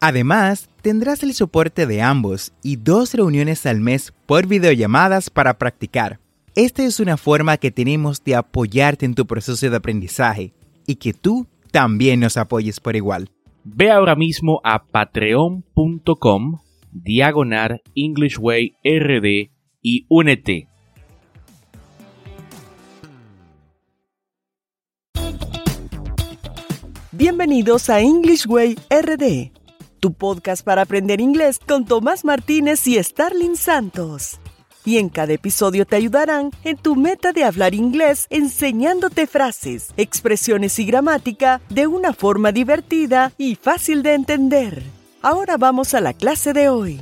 Además, tendrás el soporte de ambos y dos reuniones al mes por videollamadas para practicar. Esta es una forma que tenemos de apoyarte en tu proceso de aprendizaje y que tú también nos apoyes por igual. Ve ahora mismo a patreon.com diagonal English Way RD y únete. Bienvenidos a English Way RD, tu podcast para aprender inglés con Tomás Martínez y Starling Santos. Y en cada episodio te ayudarán en tu meta de hablar inglés enseñándote frases, expresiones y gramática de una forma divertida y fácil de entender. Ahora vamos a la clase de hoy.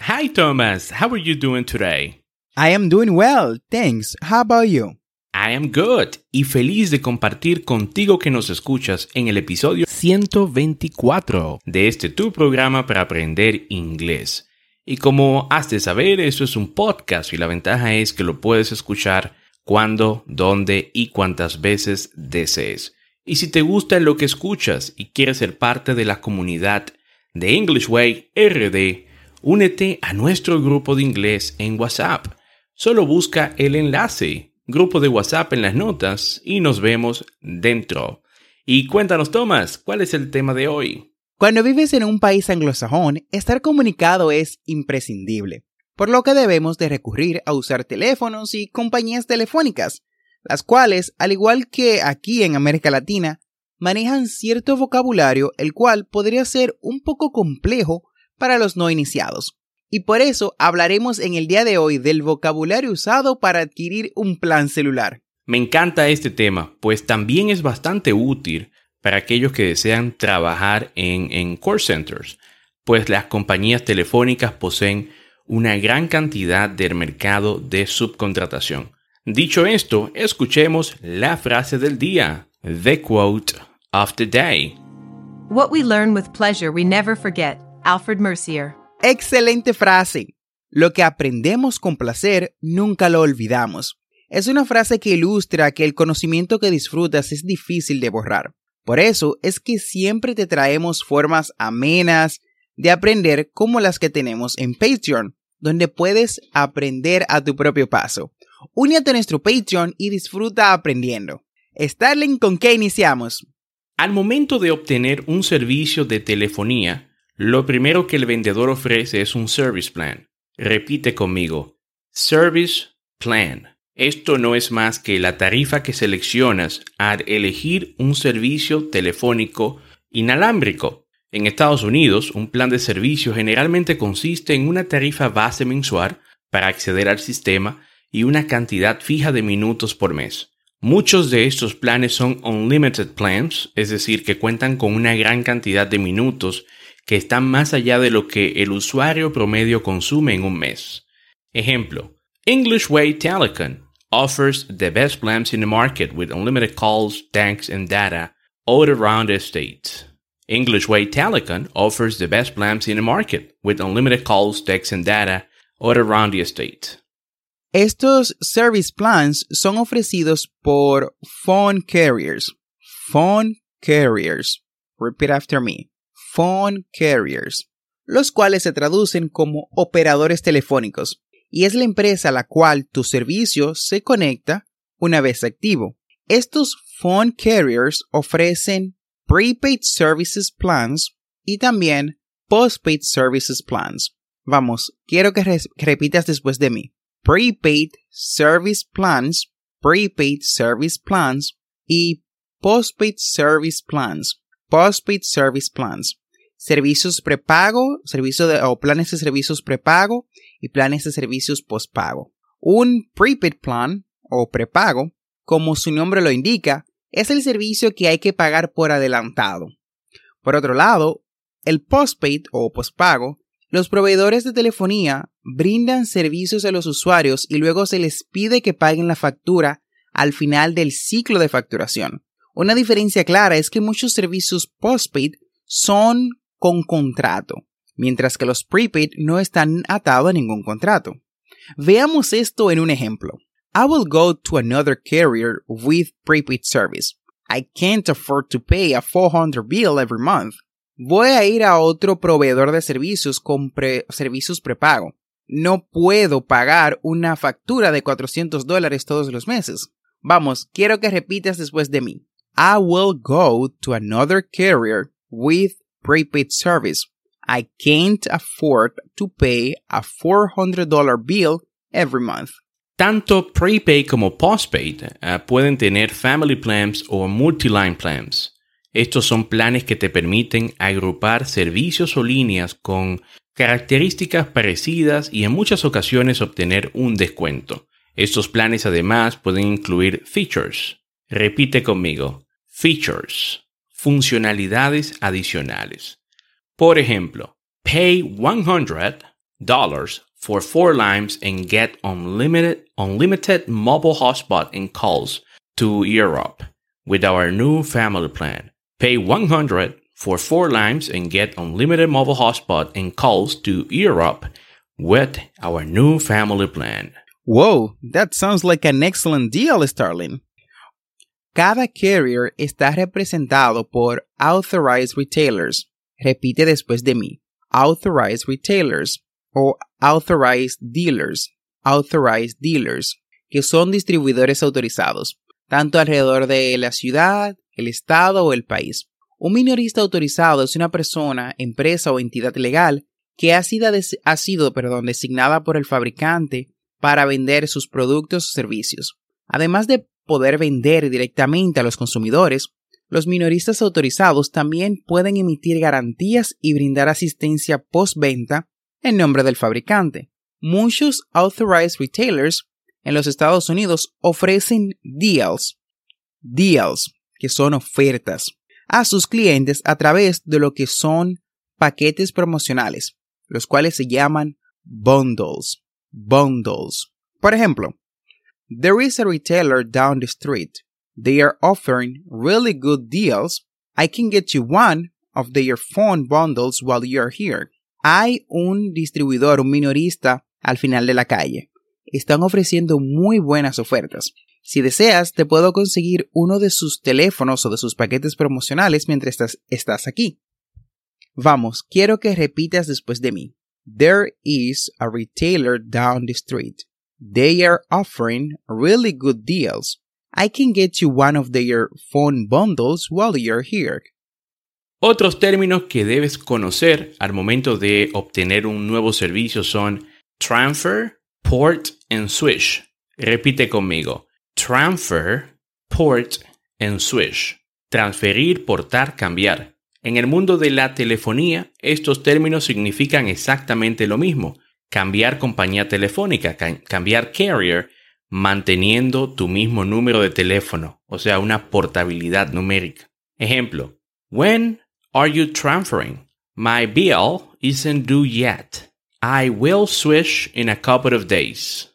Hi Thomas, how are you doing today? I am doing well, thanks. How about you? I am good y feliz de compartir contigo que nos escuchas en el episodio 124 de este tu programa para aprender inglés. Y como has de saber, esto es un podcast y la ventaja es que lo puedes escuchar cuando, dónde y cuántas veces desees. Y si te gusta lo que escuchas y quieres ser parte de la comunidad de English Way RD, únete a nuestro grupo de inglés en WhatsApp. Solo busca el enlace, grupo de WhatsApp en las notas y nos vemos dentro. Y cuéntanos, Tomás, ¿cuál es el tema de hoy? Cuando vives en un país anglosajón, estar comunicado es imprescindible, por lo que debemos de recurrir a usar teléfonos y compañías telefónicas, las cuales, al igual que aquí en América Latina, manejan cierto vocabulario el cual podría ser un poco complejo para los no iniciados. Y por eso hablaremos en el día de hoy del vocabulario usado para adquirir un plan celular. Me encanta este tema, pues también es bastante útil para aquellos que desean trabajar en, en call centers, pues las compañías telefónicas poseen una gran cantidad del mercado de subcontratación. Dicho esto, escuchemos la frase del día, the quote of the day. What we learn with pleasure we never forget. Alfred Mercier. Excelente frase. Lo que aprendemos con placer nunca lo olvidamos. Es una frase que ilustra que el conocimiento que disfrutas es difícil de borrar. Por eso es que siempre te traemos formas amenas de aprender como las que tenemos en Patreon, donde puedes aprender a tu propio paso. Únete a nuestro Patreon y disfruta aprendiendo. Starling, ¿con qué iniciamos? Al momento de obtener un servicio de telefonía, lo primero que el vendedor ofrece es un service plan. Repite conmigo. Service plan. Esto no es más que la tarifa que seleccionas al elegir un servicio telefónico inalámbrico. En Estados Unidos, un plan de servicio generalmente consiste en una tarifa base mensual para acceder al sistema y una cantidad fija de minutos por mes. Muchos de estos planes son unlimited plans, es decir, que cuentan con una gran cantidad de minutos que están más allá de lo que el usuario promedio consume en un mes. Ejemplo, English Way Telecom offers the best plans in the market with unlimited calls, texts, and data all around the state. English Way Telecom offers the best plans in the market with unlimited calls, texts, and data all around the state. Estos service plans son ofrecidos por phone carriers. Phone carriers. Repeat after me. Phone carriers. Los cuales se traducen como operadores telefónicos. Y es la empresa a la cual tu servicio se conecta una vez activo. Estos phone carriers ofrecen prepaid services plans y también postpaid services plans. Vamos, quiero que, repitas después de mí. Prepaid service plans, prepaid service plans y postpaid service plans. Postpaid service plans. Servicios prepago, servicio o planes de servicios prepago y planes de servicios postpago. Un prepaid plan o prepago, como su nombre lo indica, es el servicio que hay que pagar por adelantado. Por otro lado, el postpaid o postpago, los proveedores de telefonía brindan servicios a los usuarios y luego se les pide que paguen la factura al final del ciclo de facturación. Una diferencia clara es que muchos servicios postpaid son con contrato, mientras que los prepaid no están atados a ningún contrato. Veamos esto en un ejemplo. I will go to another carrier with prepaid service. I can't afford to pay a 400 bill every month. Voy a ir a otro proveedor de servicios con servicios prepago. No puedo pagar una factura de 400 dólares todos los meses. Vamos, quiero que repitas después de mí. I will go to another carrier with prepaid service. I can't afford to pay a $400 bill every month. Tanto prepaid como postpaid uh, pueden tener family plans o multi-line plans. Estos son planes que te permiten agrupar servicios o líneas con características parecidas y en muchas ocasiones obtener un descuento. Estos planes además pueden incluir features. Repite conmigo. Features. Funcionalidades adicionales. Por ejemplo, pay $100 for four lines and get unlimited, unlimited mobile hotspot and calls to Europe with our new family plan. Pay 100 for four lines and get unlimited mobile hotspot and calls to Europe with our new family plan. Whoa, that sounds like an excellent deal, Starling. Cada carrier está representado por authorized retailers. Repite después de mí. Authorized retailers o authorized dealers. Authorized dealers, que son distribuidores autorizados, tanto alrededor de la ciudad, el estado o el país. Un minorista autorizado es una persona, empresa o entidad legal que ha sido, ha sido perdón, designada por el fabricante para vender sus productos o servicios. Además de poder vender directamente a los consumidores, los minoristas autorizados también pueden emitir garantías y brindar asistencia postventa en nombre del fabricante. Muchos authorized retailers en los Estados Unidos ofrecen deals, deals, que son ofertas, a sus clientes a través de lo que son paquetes promocionales, los cuales se llaman bundles, bundles. Por ejemplo, there is a retailer down the street. They are offering really good deals. I can get you one of their phone bundles while you are here. Hay un distribuidor, un minorista al final de la calle. Están ofreciendo muy buenas ofertas. Si deseas, te puedo conseguir uno de sus teléfonos o de sus paquetes promocionales mientras estás, aquí. Vamos, quiero que repitas después de mí. There is a retailer down the street. They are offering really good deals. I can get you one of their phone bundles while you're here. Otros términos que debes conocer al momento de obtener un nuevo servicio son transfer, port and switch. Repite conmigo transfer, port and switch. Transferir, portar, cambiar. En el mundo de la telefonía, estos términos significan exactamente lo mismo. Cambiar compañía telefónica, cambiar carrier, manteniendo tu mismo número de teléfono, o sea, una portabilidad numérica. Ejemplo, When are you transferring? My bill isn't due yet. I will switch in a couple of days.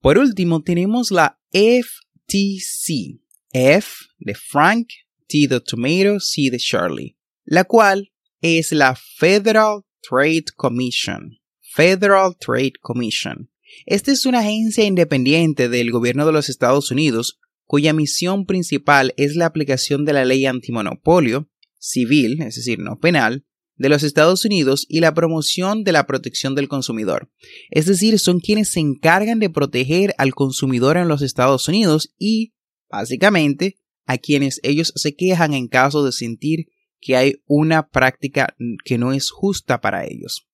Por último, tenemos la FTC. F de Frank, T de Tomato, C de Charlie, la cual es la Federal Trade Commission. Federal Trade Commission. Esta es una agencia independiente del gobierno de los Estados Unidos cuya misión principal es la aplicación de la ley antimonopolio civil, es decir, no penal, de los Estados Unidos y la promoción de la protección del consumidor. Es decir, son quienes se encargan de proteger al consumidor en los Estados Unidos y, básicamente, a quienes ellos se quejan en caso de sentir que hay una práctica que no es justa para ellos.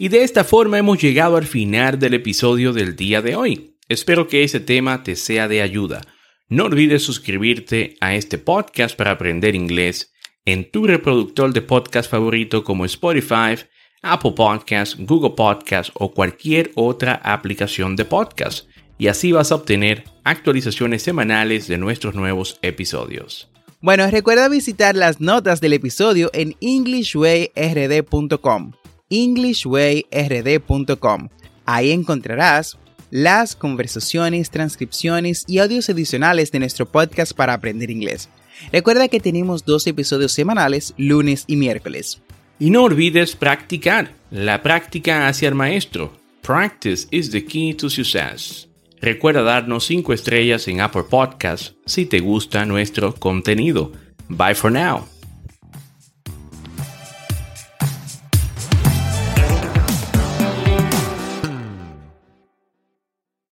Y de esta forma hemos llegado al final del episodio del día de hoy. Espero que ese tema te sea de ayuda. No olvides suscribirte a este podcast para aprender inglés en tu reproductor de podcast favorito como Spotify, Apple Podcasts, Google Podcasts o cualquier otra aplicación de podcast. Y así vas a obtener actualizaciones semanales de nuestros nuevos episodios. Bueno, recuerda visitar las notas del episodio en englishwayrd.com. englishwayrd.com. Ahí encontrarás las conversaciones, transcripciones y audios adicionales de nuestro podcast para aprender inglés. Recuerda que tenemos dos episodios semanales, lunes y miércoles. Y no olvides practicar. La práctica hacia el maestro. Practice is the key to success. Recuerda darnos 5 estrellas en Apple Podcasts si te gusta nuestro contenido. Bye for now.